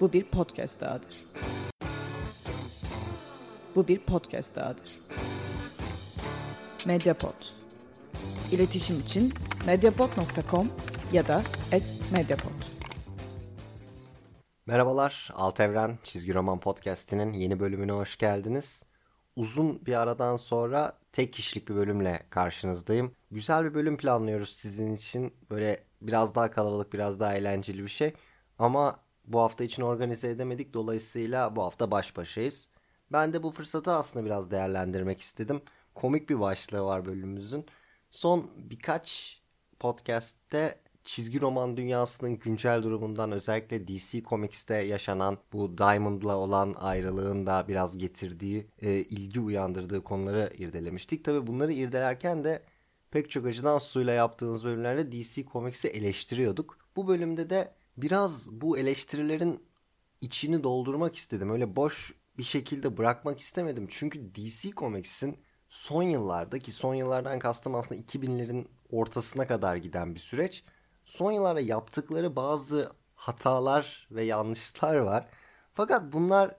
Bu bir podcast dahadır. Bu bir podcast dahadır. Mediapod. İletişim için mediapod.com ya da @mediapod. Merhabalar, Alt Evren Çizgi Roman Podcast'inin yeni bölümüne hoş geldiniz. Uzun bir aradan sonra tek kişilik bir bölümle karşınızdayım. Güzel bir bölüm planlıyoruz sizin için. Böyle biraz daha kalabalık, biraz daha eğlenceli bir şey. Ama bu hafta için organize edemedik. Dolayısıyla bu hafta baş başayız. Ben de bu fırsatı aslında biraz değerlendirmek istedim. Komik bir başlığı var bölümümüzün. Son birkaç podcast'te çizgi roman dünyasının güncel durumundan özellikle DC Comics'te yaşanan bu Diamond'la olan ayrılığın da biraz getirdiği e, ilgi uyandırdığı konuları irdelemiştik. Tabi bunları irdelerken de pek çok açıdan suyla yaptığımız bölümlerde DC Comics'i eleştiriyorduk. Bu bölümde de biraz bu eleştirilerin içini doldurmak istedim. Öyle boş bir şekilde bırakmak istemedim. Çünkü DC Comics'in son yıllarda ki son yıllardan kastım aslında 2000'lerin ortasına kadar giden bir süreç. Son yıllarda yaptıkları bazı hatalar ve yanlışlar var. Fakat bunlar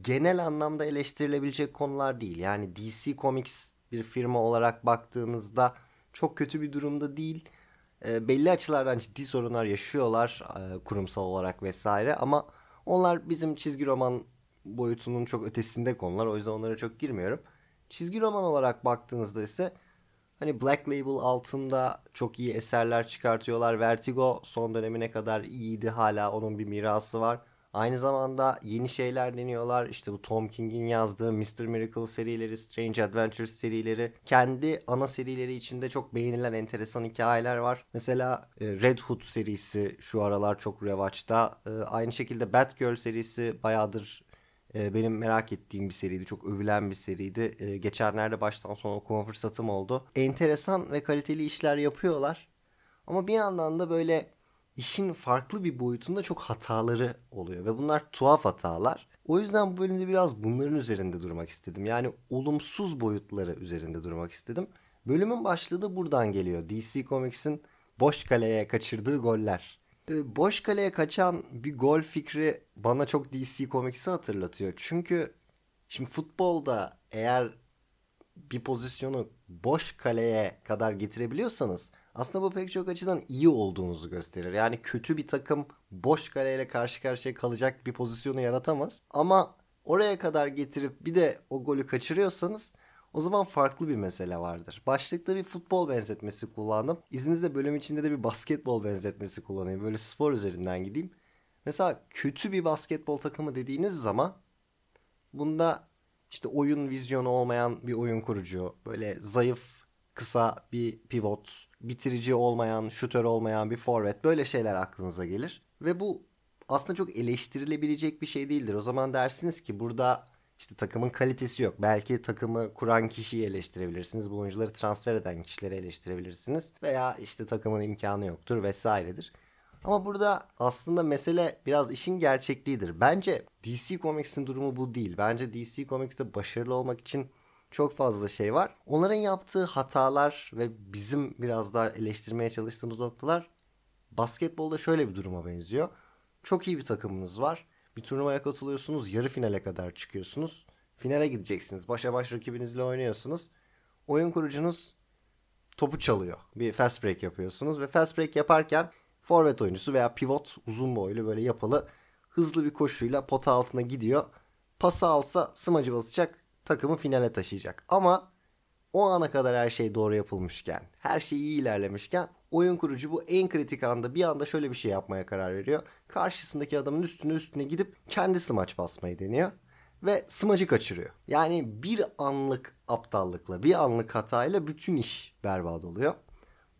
genel anlamda eleştirilebilecek konular değil. Yani DC Comics bir firma olarak baktığınızda çok kötü bir durumda değil. E, belli açılardan ciddi sorunlar yaşıyorlar e, kurumsal olarak vesaire ama onlar bizim çizgi roman boyutunun çok ötesinde konular. O yüzden onlara çok girmiyorum. Çizgi roman olarak baktığınızda ise hani Black Label altında çok iyi eserler çıkartıyorlar. Vertigo son dönemine kadar iyiydi. Hala onun bir mirası var. Aynı zamanda yeni şeyler deniyorlar. İşte bu Tom King'in yazdığı Mr. Miracle serileri, Strange Adventures serileri. Kendi ana serileri içinde çok beğenilen enteresan hikayeler var. Mesela e, Red Hood serisi şu aralar çok revaçta. E, aynı şekilde Batgirl serisi bayağıdır e, benim merak ettiğim bir seriydi. Çok övülen bir seriydi. Geçenlerde baştan sona okuma fırsatım oldu. Enteresan ve kaliteli işler yapıyorlar. Ama bir yandan da böyle işin farklı bir boyutunda çok hataları oluyor ve bunlar tuhaf hatalar. O yüzden bu bölümde biraz bunların üzerinde durmak istedim. Yani olumsuz boyutları üzerinde durmak istedim. Bölümün başlığı da buradan geliyor. DC Comics'in boş kaleye kaçırdığı goller. Ee, boş kaleye kaçan bir gol fikri bana çok DC Comics'i hatırlatıyor. Çünkü şimdi futbolda eğer bir pozisyonu boş kaleye kadar getirebiliyorsanız aslında bu pek çok açıdan iyi olduğunuzu gösterir. Yani kötü bir takım boş kaleyle karşı karşıya kalacak bir pozisyonu yaratamaz. Ama oraya kadar getirip bir de o golü kaçırıyorsanız o zaman farklı bir mesele vardır. Başlıkta bir futbol benzetmesi kullandım. İzninizle bölüm içinde de bir basketbol benzetmesi kullanayım. Böyle spor üzerinden gideyim. Mesela kötü bir basketbol takımı dediğiniz zaman bunda işte oyun vizyonu olmayan bir oyun kurucu, böyle zayıf kısa bir pivot, bitirici olmayan, şutör olmayan bir forvet böyle şeyler aklınıza gelir. Ve bu aslında çok eleştirilebilecek bir şey değildir. O zaman dersiniz ki burada işte takımın kalitesi yok. Belki takımı kuran kişiyi eleştirebilirsiniz. Bu oyuncuları transfer eden kişileri eleştirebilirsiniz. Veya işte takımın imkanı yoktur vesairedir. Ama burada aslında mesele biraz işin gerçekliğidir. Bence DC Comics'in durumu bu değil. Bence DC Comics'te başarılı olmak için çok fazla şey var. Onların yaptığı hatalar ve bizim biraz daha eleştirmeye çalıştığımız noktalar basketbolda şöyle bir duruma benziyor. Çok iyi bir takımınız var. Bir turnuvaya katılıyorsunuz. Yarı finale kadar çıkıyorsunuz. Finale gideceksiniz. Başa baş rakibinizle oynuyorsunuz. Oyun kurucunuz topu çalıyor. Bir fast break yapıyorsunuz ve fast break yaparken forvet oyuncusu veya pivot uzun boylu böyle yapılı hızlı bir koşuyla pota altına gidiyor. Pası alsa smacı basacak takımı finale taşıyacak. Ama o ana kadar her şey doğru yapılmışken, her şey iyi ilerlemişken oyun kurucu bu en kritik anda bir anda şöyle bir şey yapmaya karar veriyor. Karşısındaki adamın üstüne üstüne gidip kendi smaç basmayı deniyor ve smacı kaçırıyor. Yani bir anlık aptallıkla, bir anlık hatayla bütün iş berbat oluyor.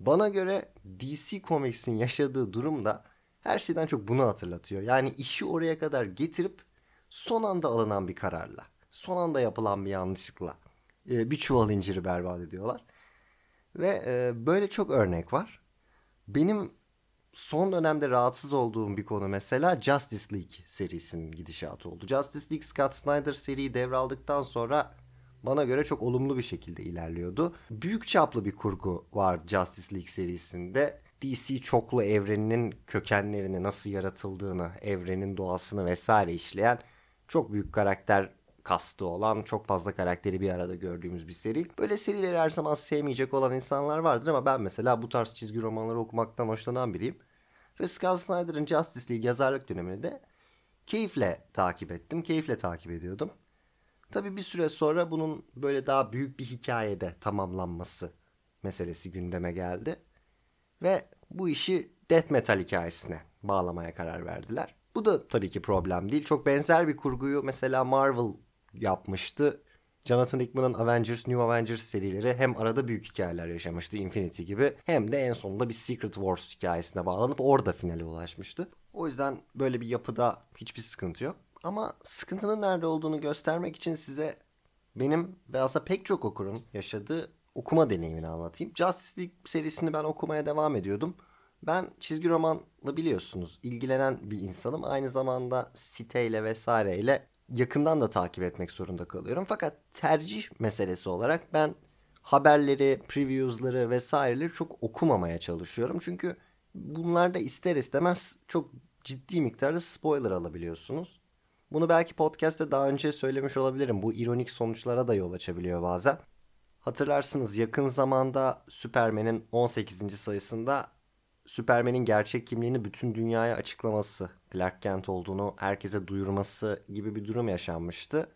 Bana göre DC Comics'in yaşadığı durumda her şeyden çok bunu hatırlatıyor. Yani işi oraya kadar getirip son anda alınan bir kararla son anda yapılan bir yanlışlıkla e, bir çuval inciri berbat ediyorlar. Ve e, böyle çok örnek var. Benim son dönemde rahatsız olduğum bir konu mesela Justice League serisinin gidişatı oldu. Justice League Scott Snyder seriyi devraldıktan sonra bana göre çok olumlu bir şekilde ilerliyordu. Büyük çaplı bir kurgu var Justice League serisinde. DC çoklu evreninin kökenlerini, nasıl yaratıldığını, evrenin doğasını vesaire işleyen çok büyük karakter kastı olan çok fazla karakteri bir arada gördüğümüz bir seri. Böyle serileri her zaman sevmeyecek olan insanlar vardır ama ben mesela bu tarz çizgi romanları okumaktan hoşlanan biriyim. Ve Scott Snyder'ın Justice League yazarlık dönemini de keyifle takip ettim. Keyifle takip ediyordum. Tabii bir süre sonra bunun böyle daha büyük bir hikayede tamamlanması meselesi gündeme geldi. Ve bu işi death metal hikayesine bağlamaya karar verdiler. Bu da tabii ki problem değil. Çok benzer bir kurguyu mesela Marvel yapmıştı. Jonathan Hickman'ın Avengers, New Avengers serileri hem arada büyük hikayeler yaşamıştı Infinity gibi hem de en sonunda bir Secret Wars hikayesine bağlanıp orada finale ulaşmıştı. O yüzden böyle bir yapıda hiçbir sıkıntı yok. Ama sıkıntının nerede olduğunu göstermek için size benim ve aslında pek çok okurun yaşadığı okuma deneyimini anlatayım. Justice League serisini ben okumaya devam ediyordum. Ben çizgi romanla biliyorsunuz ilgilenen bir insanım. Aynı zamanda siteyle vesaireyle yakından da takip etmek zorunda kalıyorum. Fakat tercih meselesi olarak ben haberleri, previews'ları vesaireleri çok okumamaya çalışıyorum. Çünkü bunlarda ister istemez çok ciddi miktarda spoiler alabiliyorsunuz. Bunu belki podcast'te daha önce söylemiş olabilirim. Bu ironik sonuçlara da yol açabiliyor bazen. Hatırlarsınız yakın zamanda Superman'in 18. sayısında Superman'in gerçek kimliğini bütün dünyaya açıklaması, Clark Kent olduğunu herkese duyurması gibi bir durum yaşanmıştı.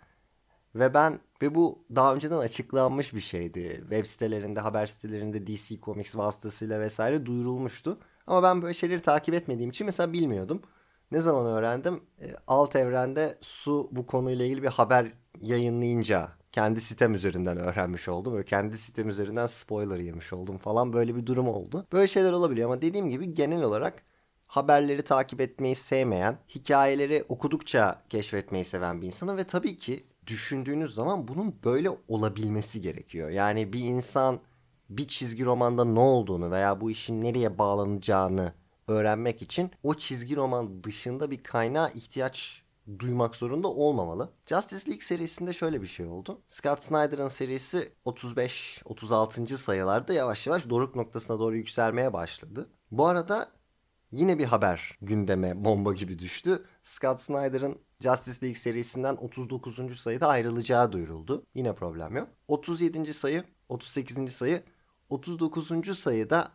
Ve ben ve bu daha önceden açıklanmış bir şeydi. Web sitelerinde, haber sitelerinde DC Comics vasıtasıyla vesaire duyurulmuştu. Ama ben böyle şeyleri takip etmediğim için mesela bilmiyordum. Ne zaman öğrendim? E, alt evrende Su bu konuyla ilgili bir haber yayınlayınca kendi sitem üzerinden öğrenmiş oldum. Böyle kendi sitem üzerinden spoiler yemiş oldum falan böyle bir durum oldu. Böyle şeyler olabiliyor ama dediğim gibi genel olarak haberleri takip etmeyi sevmeyen, hikayeleri okudukça keşfetmeyi seven bir insanım ve tabii ki düşündüğünüz zaman bunun böyle olabilmesi gerekiyor. Yani bir insan bir çizgi romanda ne olduğunu veya bu işin nereye bağlanacağını öğrenmek için o çizgi roman dışında bir kaynağa ihtiyaç duymak zorunda olmamalı. Justice League serisinde şöyle bir şey oldu. Scott Snyder'ın serisi 35-36. sayılarda yavaş yavaş doruk noktasına doğru yükselmeye başladı. Bu arada yine bir haber gündeme bomba gibi düştü. Scott Snyder'ın Justice League serisinden 39. sayıda ayrılacağı duyuruldu. Yine problem yok. 37. sayı, 38. sayı, 39. sayıda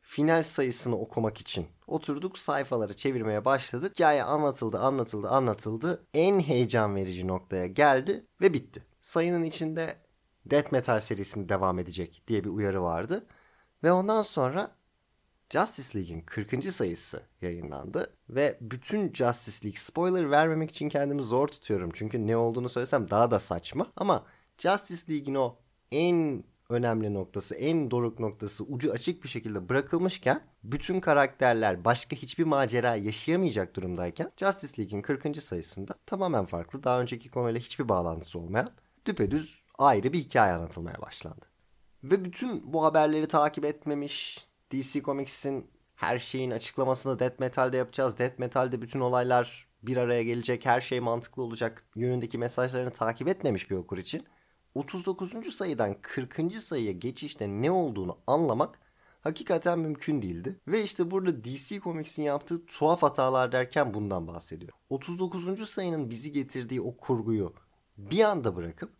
final sayısını okumak için oturduk sayfaları çevirmeye başladık. Hikaye anlatıldı, anlatıldı, anlatıldı. En heyecan verici noktaya geldi ve bitti. Sayının içinde Death Metal serisini devam edecek diye bir uyarı vardı. Ve ondan sonra Justice League'in 40. sayısı yayınlandı ve bütün Justice League spoiler vermemek için kendimi zor tutuyorum. Çünkü ne olduğunu söylesem daha da saçma. Ama Justice League'in o en önemli noktası, en doruk noktası ucu açık bir şekilde bırakılmışken bütün karakterler başka hiçbir macera yaşayamayacak durumdayken Justice League'in 40. sayısında tamamen farklı, daha önceki konuyla hiçbir bağlantısı olmayan düpedüz ayrı bir hikaye anlatılmaya başlandı. Ve bütün bu haberleri takip etmemiş, DC Comics'in her şeyin açıklamasını Death Metal'de yapacağız. Death Metal'de bütün olaylar bir araya gelecek, her şey mantıklı olacak yönündeki mesajlarını takip etmemiş bir okur için 39. sayıdan 40. sayıya geçişte ne olduğunu anlamak hakikaten mümkün değildi. Ve işte burada DC Comics'in yaptığı tuhaf hatalar derken bundan bahsediyor. 39. sayının bizi getirdiği o kurguyu bir anda bırakıp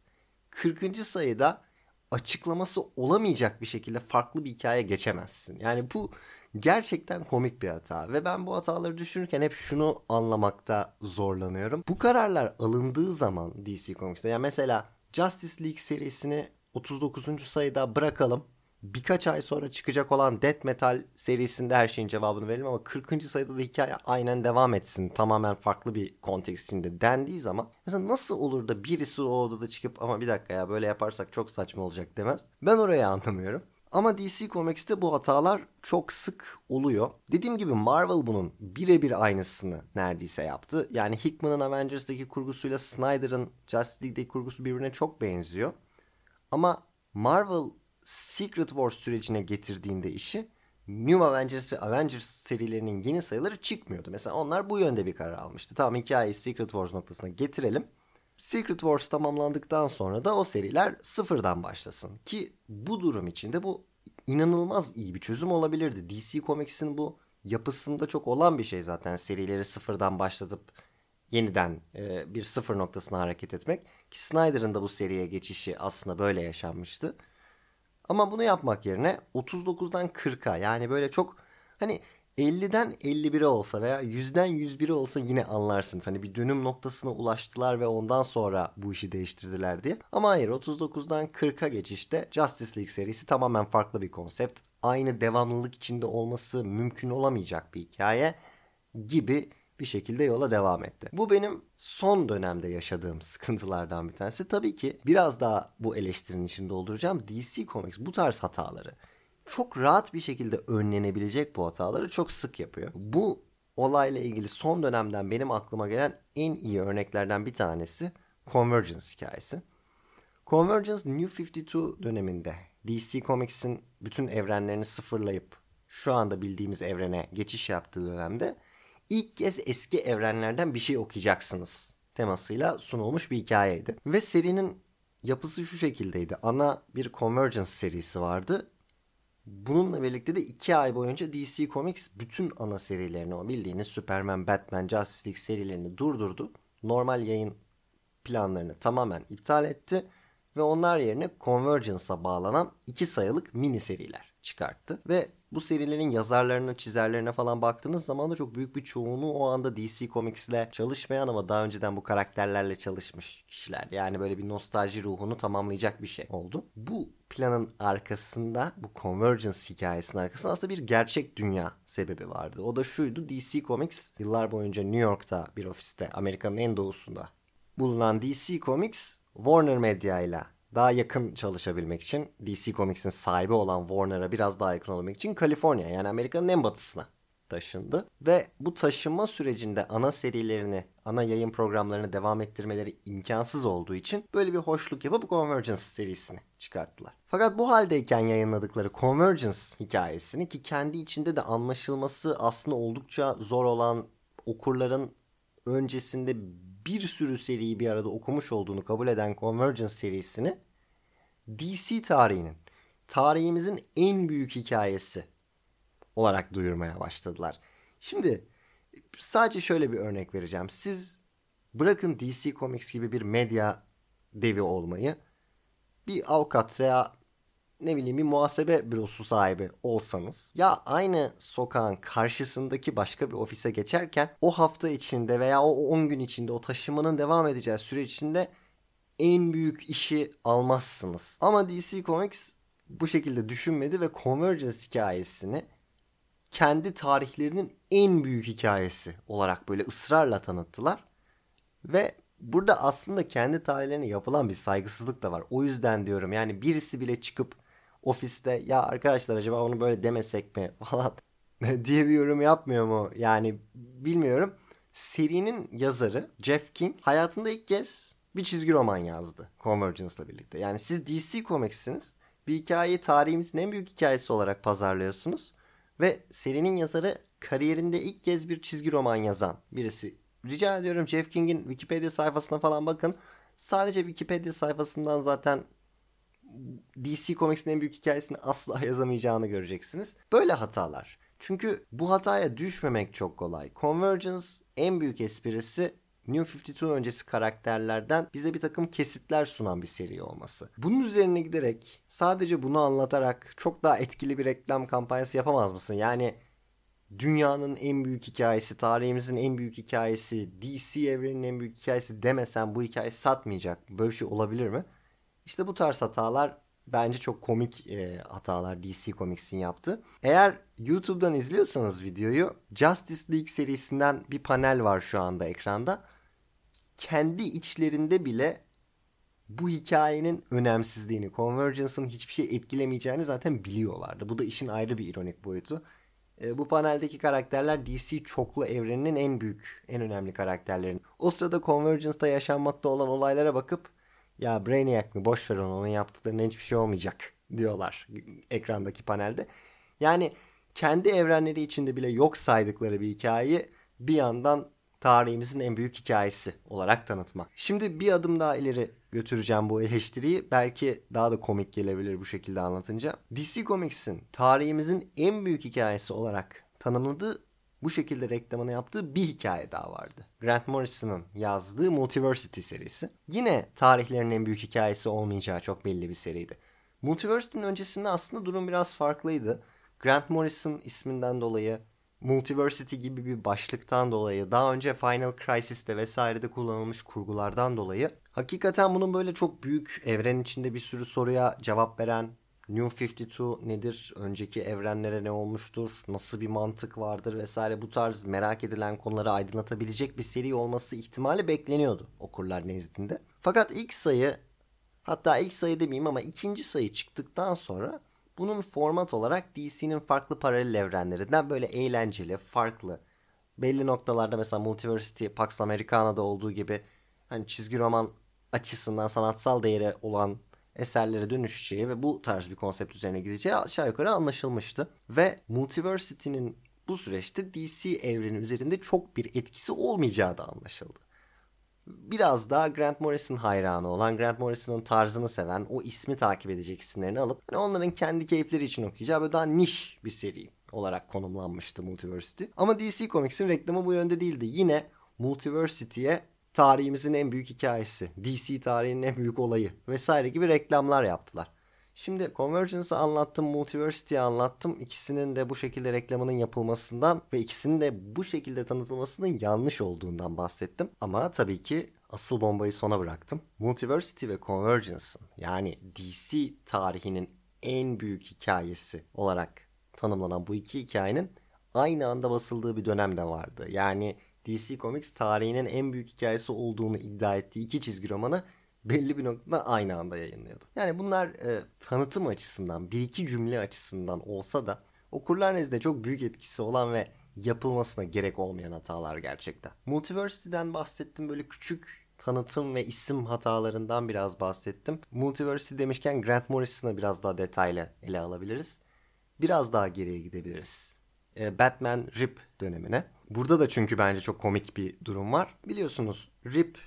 40. sayıda açıklaması olamayacak bir şekilde farklı bir hikaye geçemezsin. Yani bu gerçekten komik bir hata ve ben bu hataları düşünürken hep şunu anlamakta zorlanıyorum. Bu kararlar alındığı zaman DC Comics'te yani mesela Justice League serisini 39. sayıda bırakalım. Birkaç ay sonra çıkacak olan Death Metal serisinde her şeyin cevabını verelim ama 40. sayıda da hikaye aynen devam etsin. Tamamen farklı bir kontekst içinde dendiği zaman mesela nasıl olur da birisi o odada çıkıp ama bir dakika ya böyle yaparsak çok saçma olacak demez. Ben orayı anlamıyorum. Ama DC Comics'te bu hatalar çok sık oluyor. Dediğim gibi Marvel bunun birebir aynısını neredeyse yaptı. Yani Hickman'ın Avengers'daki kurgusuyla Snyder'ın Justice League'deki kurgusu birbirine çok benziyor. Ama Marvel Secret Wars sürecine getirdiğinde işi New Avengers ve Avengers serilerinin yeni sayıları çıkmıyordu. Mesela onlar bu yönde bir karar almıştı. Tamam hikayeyi Secret Wars noktasına getirelim. Secret Wars tamamlandıktan sonra da o seriler sıfırdan başlasın. Ki bu durum içinde bu inanılmaz iyi bir çözüm olabilirdi. DC Comics'in bu yapısında çok olan bir şey zaten serileri sıfırdan başlatıp yeniden e, bir sıfır noktasına hareket etmek. Ki Snyder'ın da bu seriye geçişi aslında böyle yaşanmıştı. Ama bunu yapmak yerine 39'dan 40'a yani böyle çok hani 50'den 51'e olsa veya 100'den 101'e olsa yine anlarsınız. Hani bir dönüm noktasına ulaştılar ve ondan sonra bu işi değiştirdiler diye. Ama hayır 39'dan 40'a geçişte Justice League serisi tamamen farklı bir konsept. Aynı devamlılık içinde olması mümkün olamayacak bir hikaye gibi bir şekilde yola devam etti. Bu benim son dönemde yaşadığım sıkıntılardan bir tanesi. Tabii ki biraz daha bu eleştirinin içinde dolduracağım. DC Comics bu tarz hataları çok rahat bir şekilde önlenebilecek bu hataları çok sık yapıyor. Bu olayla ilgili son dönemden benim aklıma gelen en iyi örneklerden bir tanesi Convergence hikayesi. Convergence New 52 döneminde DC Comics'in bütün evrenlerini sıfırlayıp şu anda bildiğimiz evrene geçiş yaptığı dönemde ilk kez eski evrenlerden bir şey okuyacaksınız temasıyla sunulmuş bir hikayeydi. Ve serinin yapısı şu şekildeydi. Ana bir Convergence serisi vardı. Bununla birlikte de iki ay boyunca DC Comics bütün ana serilerini o bildiğiniz Superman, Batman, Justice League serilerini durdurdu. Normal yayın planlarını tamamen iptal etti ve onlar yerine Convergence'a bağlanan iki sayılık mini seriler çıkarttı. Ve bu serilerin yazarlarına, çizerlerine falan baktığınız zaman da çok büyük bir çoğunluğu o anda DC Comics ile çalışmayan ama daha önceden bu karakterlerle çalışmış kişiler. Yani böyle bir nostalji ruhunu tamamlayacak bir şey oldu. Bu planın arkasında, bu Convergence hikayesinin arkasında aslında bir gerçek dünya sebebi vardı. O da şuydu, DC Comics yıllar boyunca New York'ta bir ofiste, Amerika'nın en doğusunda bulunan DC Comics Warner Media ile daha yakın çalışabilmek için DC Comics'in sahibi olan Warner'a biraz daha yakın olabilmek için Kaliforniya yani Amerika'nın en batısına taşındı. Ve bu taşınma sürecinde ana serilerini, ana yayın programlarını devam ettirmeleri imkansız olduğu için böyle bir hoşluk yapıp Convergence serisini çıkarttılar. Fakat bu haldeyken yayınladıkları Convergence hikayesini ki kendi içinde de anlaşılması aslında oldukça zor olan okurların öncesinde bir sürü seriyi bir arada okumuş olduğunu kabul eden Convergence serisini DC tarihinin, tarihimizin en büyük hikayesi olarak duyurmaya başladılar. Şimdi sadece şöyle bir örnek vereceğim. Siz bırakın DC Comics gibi bir medya devi olmayı bir avukat veya ne bileyim bir muhasebe bürosu sahibi olsanız ya aynı sokağın karşısındaki başka bir ofise geçerken o hafta içinde veya o 10 gün içinde o taşımanın devam edeceği süre içinde en büyük işi almazsınız. Ama DC Comics bu şekilde düşünmedi ve Convergence hikayesini kendi tarihlerinin en büyük hikayesi olarak böyle ısrarla tanıttılar. Ve burada aslında kendi tarihlerine yapılan bir saygısızlık da var. O yüzden diyorum yani birisi bile çıkıp ofiste ya arkadaşlar acaba onu böyle demesek mi falan diye bir yorum yapmıyor mu? Yani bilmiyorum. Serinin yazarı Jeff King hayatında ilk kez bir çizgi roman yazdı Convergence'la birlikte. Yani siz DC Comics'siniz. Bir hikayeyi tarihimizin en büyük hikayesi olarak pazarlıyorsunuz. Ve serinin yazarı kariyerinde ilk kez bir çizgi roman yazan birisi. Rica ediyorum Jeff King'in Wikipedia sayfasına falan bakın. Sadece Wikipedia sayfasından zaten DC Comics'in en büyük hikayesini asla yazamayacağını göreceksiniz. Böyle hatalar. Çünkü bu hataya düşmemek çok kolay. Convergence en büyük esprisi New 52 öncesi karakterlerden bize bir takım kesitler sunan bir seri olması. Bunun üzerine giderek sadece bunu anlatarak çok daha etkili bir reklam kampanyası yapamaz mısın? Yani dünyanın en büyük hikayesi, tarihimizin en büyük hikayesi, DC evreninin en büyük hikayesi demesen bu hikaye satmayacak. Böyle bir şey olabilir mi? İşte bu tarz hatalar bence çok komik e, hatalar DC Comics'in yaptı. Eğer YouTube'dan izliyorsanız videoyu Justice League serisinden bir panel var şu anda ekranda. Kendi içlerinde bile bu hikayenin önemsizliğini, Convergence'ın hiçbir şey etkilemeyeceğini zaten biliyorlardı. Bu da işin ayrı bir ironik boyutu. E, bu paneldeki karakterler DC çoklu evreninin en büyük, en önemli karakterlerin. O sırada Convergence'da yaşanmakta olan olaylara bakıp ya Brainiac mi boş ver onu onun yaptıklarının hiçbir şey olmayacak diyorlar ekrandaki panelde. Yani kendi evrenleri içinde bile yok saydıkları bir hikayeyi bir yandan tarihimizin en büyük hikayesi olarak tanıtmak. Şimdi bir adım daha ileri götüreceğim bu eleştiriyi. Belki daha da komik gelebilir bu şekilde anlatınca. DC Comics'in tarihimizin en büyük hikayesi olarak tanımladığı bu şekilde reklamını yaptığı bir hikaye daha vardı. Grant Morrison'ın yazdığı Multiversity serisi. Yine tarihlerin en büyük hikayesi olmayacağı çok belli bir seriydi. Multiversity'nin öncesinde aslında durum biraz farklıydı. Grant Morrison isminden dolayı Multiversity gibi bir başlıktan dolayı daha önce Final Crisis'te vesairede kullanılmış kurgulardan dolayı hakikaten bunun böyle çok büyük evren içinde bir sürü soruya cevap veren New 52 nedir? Önceki evrenlere ne olmuştur? Nasıl bir mantık vardır vesaire bu tarz merak edilen konuları aydınlatabilecek bir seri olması ihtimali bekleniyordu okurlar nezdinde. Fakat ilk sayı hatta ilk sayı demeyeyim ama ikinci sayı çıktıktan sonra bunun format olarak DC'nin farklı paralel evrenlerinden böyle eğlenceli, farklı. Belli noktalarda mesela Multiversity, Pax Americana'da olduğu gibi hani çizgi roman açısından sanatsal değeri olan eserlere dönüşeceği ve bu tarz bir konsept üzerine gideceği aşağı yukarı anlaşılmıştı. Ve Multiversity'nin bu süreçte DC evreni üzerinde çok bir etkisi olmayacağı da anlaşıldı. Biraz daha Grant Morrison hayranı olan, Grant Morrison'ın tarzını seven, o ismi takip edecek isimlerini alıp hani onların kendi keyifleri için okuyacağı böyle daha niş bir seri olarak konumlanmıştı Multiversity. Ama DC Comics'in reklamı bu yönde değildi. Yine Multiversity'ye tarihimizin en büyük hikayesi, DC tarihinin en büyük olayı vesaire gibi reklamlar yaptılar. Şimdi Convergence'ı anlattım, Multiversity'yi anlattım. İkisinin de bu şekilde reklamının yapılmasından ve ikisinin de bu şekilde tanıtılmasının yanlış olduğundan bahsettim. Ama tabii ki asıl bombayı sona bıraktım. Multiversity ve Convergence'ın yani DC tarihinin en büyük hikayesi olarak tanımlanan bu iki hikayenin aynı anda basıldığı bir dönem de vardı. Yani DC Comics tarihinin en büyük hikayesi olduğunu iddia ettiği iki çizgi romanı belli bir noktada aynı anda yayınlıyordu. Yani bunlar e, tanıtım açısından, bir iki cümle açısından olsa da okurlar nezdinde çok büyük etkisi olan ve yapılmasına gerek olmayan hatalar gerçekten. Multiversity'den bahsettim böyle küçük tanıtım ve isim hatalarından biraz bahsettim. Multiversity demişken Grant Morrison'ı biraz daha detaylı ele alabiliriz. Biraz daha geriye gidebiliriz. E, Batman Rip dönemine. Burada da çünkü bence çok komik bir durum var. Biliyorsunuz Rip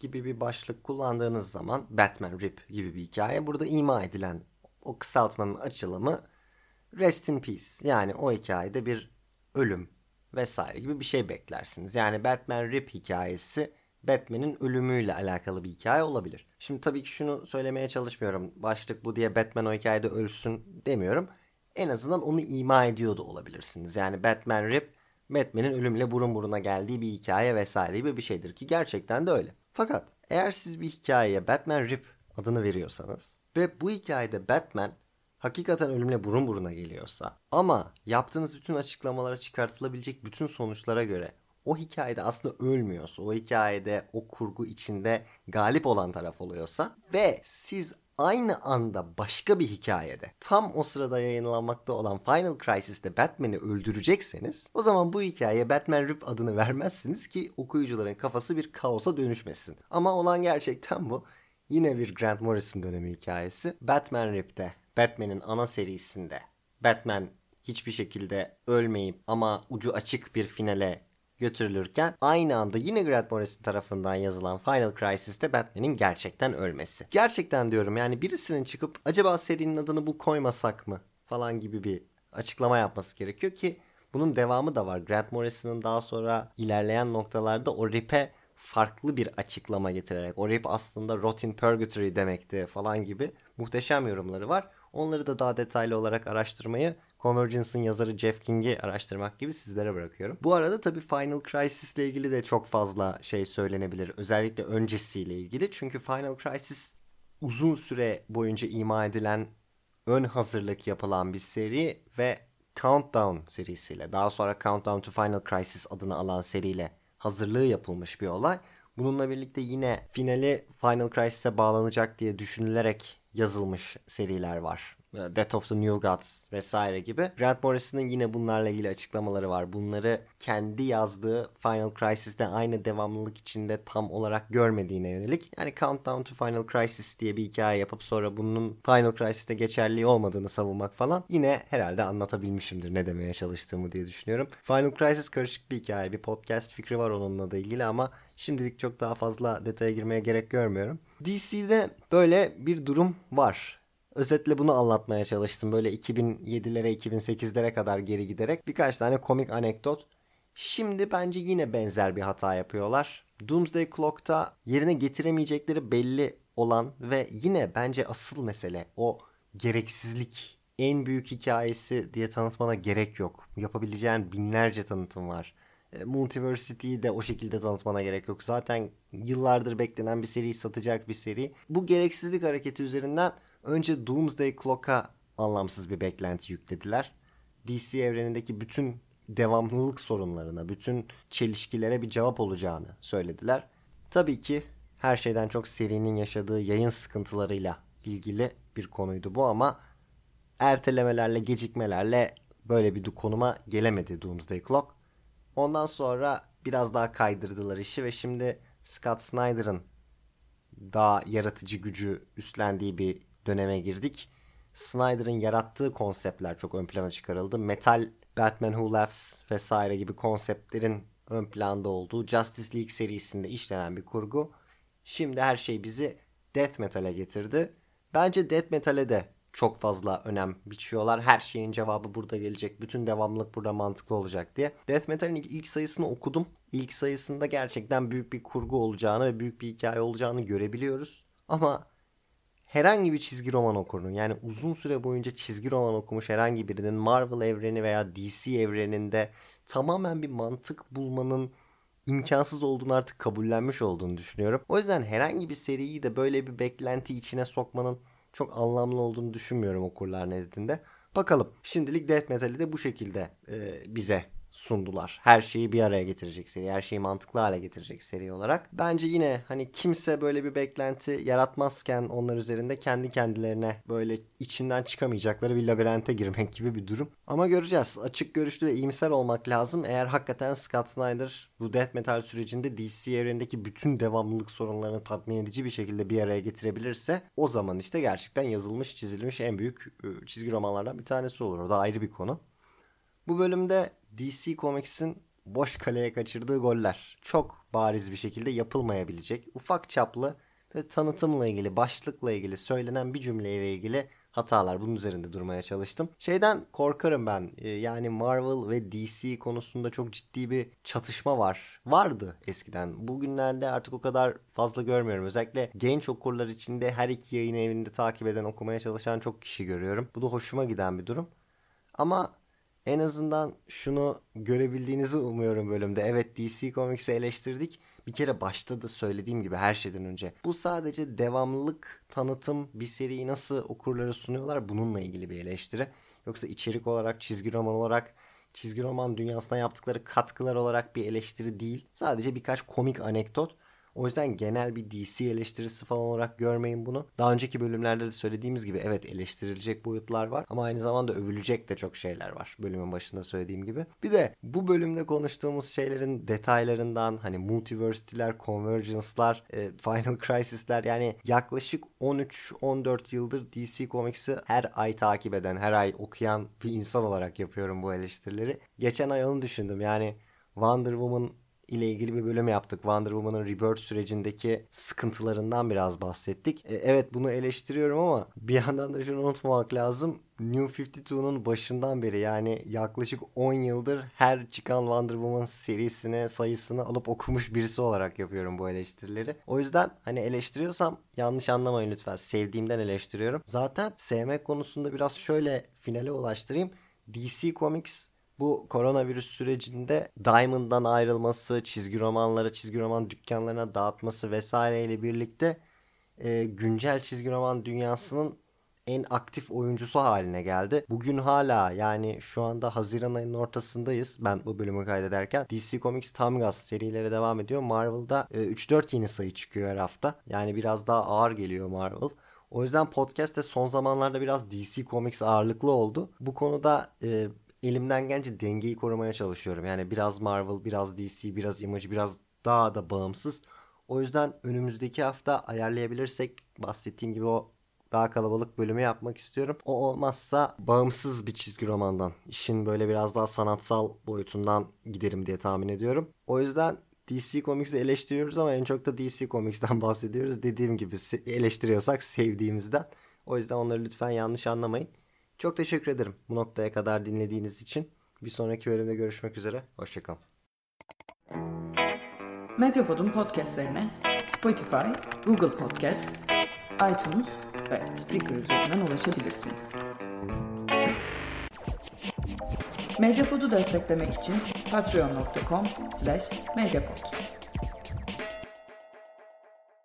gibi bir başlık kullandığınız zaman Batman Rip gibi bir hikaye. Burada ima edilen o kısaltmanın açılımı Rest in Peace. Yani o hikayede bir ölüm vesaire gibi bir şey beklersiniz. Yani Batman Rip hikayesi Batman'in ölümüyle alakalı bir hikaye olabilir. Şimdi tabii ki şunu söylemeye çalışmıyorum. Başlık bu diye Batman o hikayede ölsün demiyorum. En azından onu ima ediyor da olabilirsiniz. Yani Batman Rip Batman'in ölümle burun buruna geldiği bir hikaye vesaire gibi bir şeydir ki gerçekten de öyle. Fakat eğer siz bir hikayeye Batman Rip adını veriyorsanız ve bu hikayede Batman hakikaten ölümle burun buruna geliyorsa ama yaptığınız bütün açıklamalara çıkartılabilecek bütün sonuçlara göre o hikayede aslında ölmüyorsa, o hikayede o kurgu içinde galip olan taraf oluyorsa ve siz aynı anda başka bir hikayede tam o sırada yayınlanmakta olan Final Crisis'te Batman'i öldürecekseniz o zaman bu hikayeye Batman Rip adını vermezsiniz ki okuyucuların kafası bir kaosa dönüşmesin. Ama olan gerçekten bu. Yine bir Grant Morrison dönemi hikayesi. Batman Rip'te, Batman'in ana serisinde Batman hiçbir şekilde ölmeyip ama ucu açık bir finale götürülürken aynı anda yine Grant Morrison tarafından yazılan Final Crisis'te Batman'in gerçekten ölmesi. Gerçekten diyorum yani birisinin çıkıp acaba serinin adını bu koymasak mı falan gibi bir açıklama yapması gerekiyor ki bunun devamı da var. Grant Morrison'ın daha sonra ilerleyen noktalarda o rip'e farklı bir açıklama getirerek o rip aslında Rotten Purgatory demekti falan gibi muhteşem yorumları var. Onları da daha detaylı olarak araştırmayı Convergence'ın yazarı Jeff King'i araştırmak gibi sizlere bırakıyorum. Bu arada tabii Final Crisis ile ilgili de çok fazla şey söylenebilir. Özellikle öncesiyle ilgili. Çünkü Final Crisis uzun süre boyunca ima edilen ön hazırlık yapılan bir seri ve Countdown serisiyle daha sonra Countdown to Final Crisis adını alan seriyle hazırlığı yapılmış bir olay. Bununla birlikte yine finali Final Crisis'e bağlanacak diye düşünülerek yazılmış seriler var. Death of the New Gods vesaire gibi. Grant Morrison'ın yine bunlarla ilgili açıklamaları var. Bunları kendi yazdığı Final Crisis'te aynı devamlılık içinde tam olarak görmediğine yönelik. Yani Countdown to Final Crisis diye bir hikaye yapıp sonra bunun Final Crisis'te geçerli olmadığını savunmak falan yine herhalde anlatabilmişimdir ne demeye çalıştığımı diye düşünüyorum. Final Crisis karışık bir hikaye. Bir podcast fikri var onunla da ilgili ama şimdilik çok daha fazla detaya girmeye gerek görmüyorum. DC'de böyle bir durum var. Özetle bunu anlatmaya çalıştım. Böyle 2007'lere 2008'lere kadar geri giderek birkaç tane komik anekdot. Şimdi bence yine benzer bir hata yapıyorlar. Doomsday Clock'ta yerine getiremeyecekleri belli olan ve yine bence asıl mesele o gereksizlik. En büyük hikayesi diye tanıtmana gerek yok. Yapabileceğin binlerce tanıtım var. E, Multiversity'yi de o şekilde tanıtmana gerek yok. Zaten yıllardır beklenen bir seri satacak bir seri. Bu gereksizlik hareketi üzerinden önce Doomsday Clock'a anlamsız bir beklenti yüklediler. DC evrenindeki bütün devamlılık sorunlarına, bütün çelişkilere bir cevap olacağını söylediler. Tabii ki her şeyden çok serinin yaşadığı yayın sıkıntılarıyla ilgili bir konuydu bu ama ertelemelerle, gecikmelerle böyle bir konuma gelemedi Doomsday Clock. Ondan sonra biraz daha kaydırdılar işi ve şimdi Scott Snyder'ın daha yaratıcı gücü üstlendiği bir döneme girdik. Snyder'ın yarattığı konseptler çok ön plana çıkarıldı. Metal, Batman Who Laughs vesaire gibi konseptlerin ön planda olduğu Justice League serisinde işlenen bir kurgu. Şimdi her şey bizi Death Metal'e getirdi. Bence Death Metal'e de çok fazla önem biçiyorlar. Her şeyin cevabı burada gelecek. Bütün devamlılık burada mantıklı olacak diye. Death Metal'in ilk sayısını okudum. İlk sayısında gerçekten büyük bir kurgu olacağını ve büyük bir hikaye olacağını görebiliyoruz. Ama herhangi bir çizgi roman okurunun yani uzun süre boyunca çizgi roman okumuş herhangi birinin Marvel evreni veya DC evreninde tamamen bir mantık bulmanın imkansız olduğunu artık kabullenmiş olduğunu düşünüyorum. O yüzden herhangi bir seriyi de böyle bir beklenti içine sokmanın çok anlamlı olduğunu düşünmüyorum okurlar nezdinde. Bakalım şimdilik Death Metal'i de bu şekilde e, bize sundular. Her şeyi bir araya getirecek seri, her şeyi mantıklı hale getirecek seri olarak. Bence yine hani kimse böyle bir beklenti yaratmazken onlar üzerinde kendi kendilerine böyle içinden çıkamayacakları bir labirente girmek gibi bir durum. Ama göreceğiz. Açık görüşlü ve iyimser olmak lazım. Eğer hakikaten Scott Snyder bu death metal sürecinde DC evrenindeki bütün devamlılık sorunlarını tatmin edici bir şekilde bir araya getirebilirse o zaman işte gerçekten yazılmış, çizilmiş en büyük ıı, çizgi romanlardan bir tanesi olur. O da ayrı bir konu. Bu bölümde DC Comics'in boş kaleye kaçırdığı goller çok bariz bir şekilde yapılmayabilecek, ufak çaplı ve tanıtımla ilgili, başlıkla ilgili söylenen bir cümleyle ilgili hatalar. Bunun üzerinde durmaya çalıştım. Şeyden korkarım ben. E, yani Marvel ve DC konusunda çok ciddi bir çatışma var. Vardı eskiden. Bugünlerde artık o kadar fazla görmüyorum. Özellikle genç okurlar içinde her iki yayın evinde takip eden, okumaya çalışan çok kişi görüyorum. Bu da hoşuma giden bir durum. Ama en azından şunu görebildiğinizi umuyorum bölümde. Evet DC Comics'i eleştirdik. Bir kere başta da söylediğim gibi her şeyden önce. Bu sadece devamlılık, tanıtım, bir seriyi nasıl okurlara sunuyorlar bununla ilgili bir eleştiri. Yoksa içerik olarak, çizgi roman olarak, çizgi roman dünyasına yaptıkları katkılar olarak bir eleştiri değil. Sadece birkaç komik anekdot o yüzden genel bir DC eleştirisi falan olarak görmeyin bunu. Daha önceki bölümlerde de söylediğimiz gibi evet eleştirilecek boyutlar var ama aynı zamanda övülecek de çok şeyler var. Bölümün başında söylediğim gibi. Bir de bu bölümde konuştuğumuz şeylerin detaylarından hani multiversity'ler, convergence'lar, e, Final Crisis'ler yani yaklaşık 13-14 yıldır DC Comics'i her ay takip eden, her ay okuyan bir insan olarak yapıyorum bu eleştirileri. Geçen ay onu düşündüm yani Wonder Woman ile ilgili bir bölüm yaptık. Wonder Woman'ın rebirth sürecindeki sıkıntılarından biraz bahsettik. E, evet bunu eleştiriyorum ama bir yandan da şunu unutmamak lazım. New 52'nun başından beri yani yaklaşık 10 yıldır her çıkan Wonder Woman serisine sayısını alıp okumuş birisi olarak yapıyorum bu eleştirileri. O yüzden hani eleştiriyorsam yanlış anlamayın lütfen. Sevdiğimden eleştiriyorum. Zaten sevmek konusunda biraz şöyle finale ulaştırayım. DC Comics bu koronavirüs sürecinde Diamond'dan ayrılması, çizgi romanları, çizgi roman dükkanlarına dağıtması vesaireyle birlikte e, güncel çizgi roman dünyasının en aktif oyuncusu haline geldi. Bugün hala yani şu anda Haziran ayının ortasındayız ben bu bölümü kaydederken. DC Comics tam gaz serileri devam ediyor. Marvel'da e, 3-4 yeni sayı çıkıyor her hafta. Yani biraz daha ağır geliyor Marvel. O yüzden podcast'te son zamanlarda biraz DC Comics ağırlıklı oldu. Bu konuda e, elimden gelince dengeyi korumaya çalışıyorum. Yani biraz Marvel, biraz DC, biraz Image, biraz daha da bağımsız. O yüzden önümüzdeki hafta ayarlayabilirsek bahsettiğim gibi o daha kalabalık bölümü yapmak istiyorum. O olmazsa bağımsız bir çizgi romandan, işin böyle biraz daha sanatsal boyutundan giderim diye tahmin ediyorum. O yüzden DC Comics'i eleştiriyoruz ama en çok da DC Comics'ten bahsediyoruz. Dediğim gibi eleştiriyorsak sevdiğimizden. O yüzden onları lütfen yanlış anlamayın. Çok teşekkür ederim bu noktaya kadar dinlediğiniz için. Bir sonraki bölümde görüşmek üzere. Hoşçakalın. Medyapod'un podcastlerine Spotify, Google Podcast, iTunes ve Spreaker üzerinden ulaşabilirsiniz. Medyapod'u desteklemek için patreon.com slash medyapod.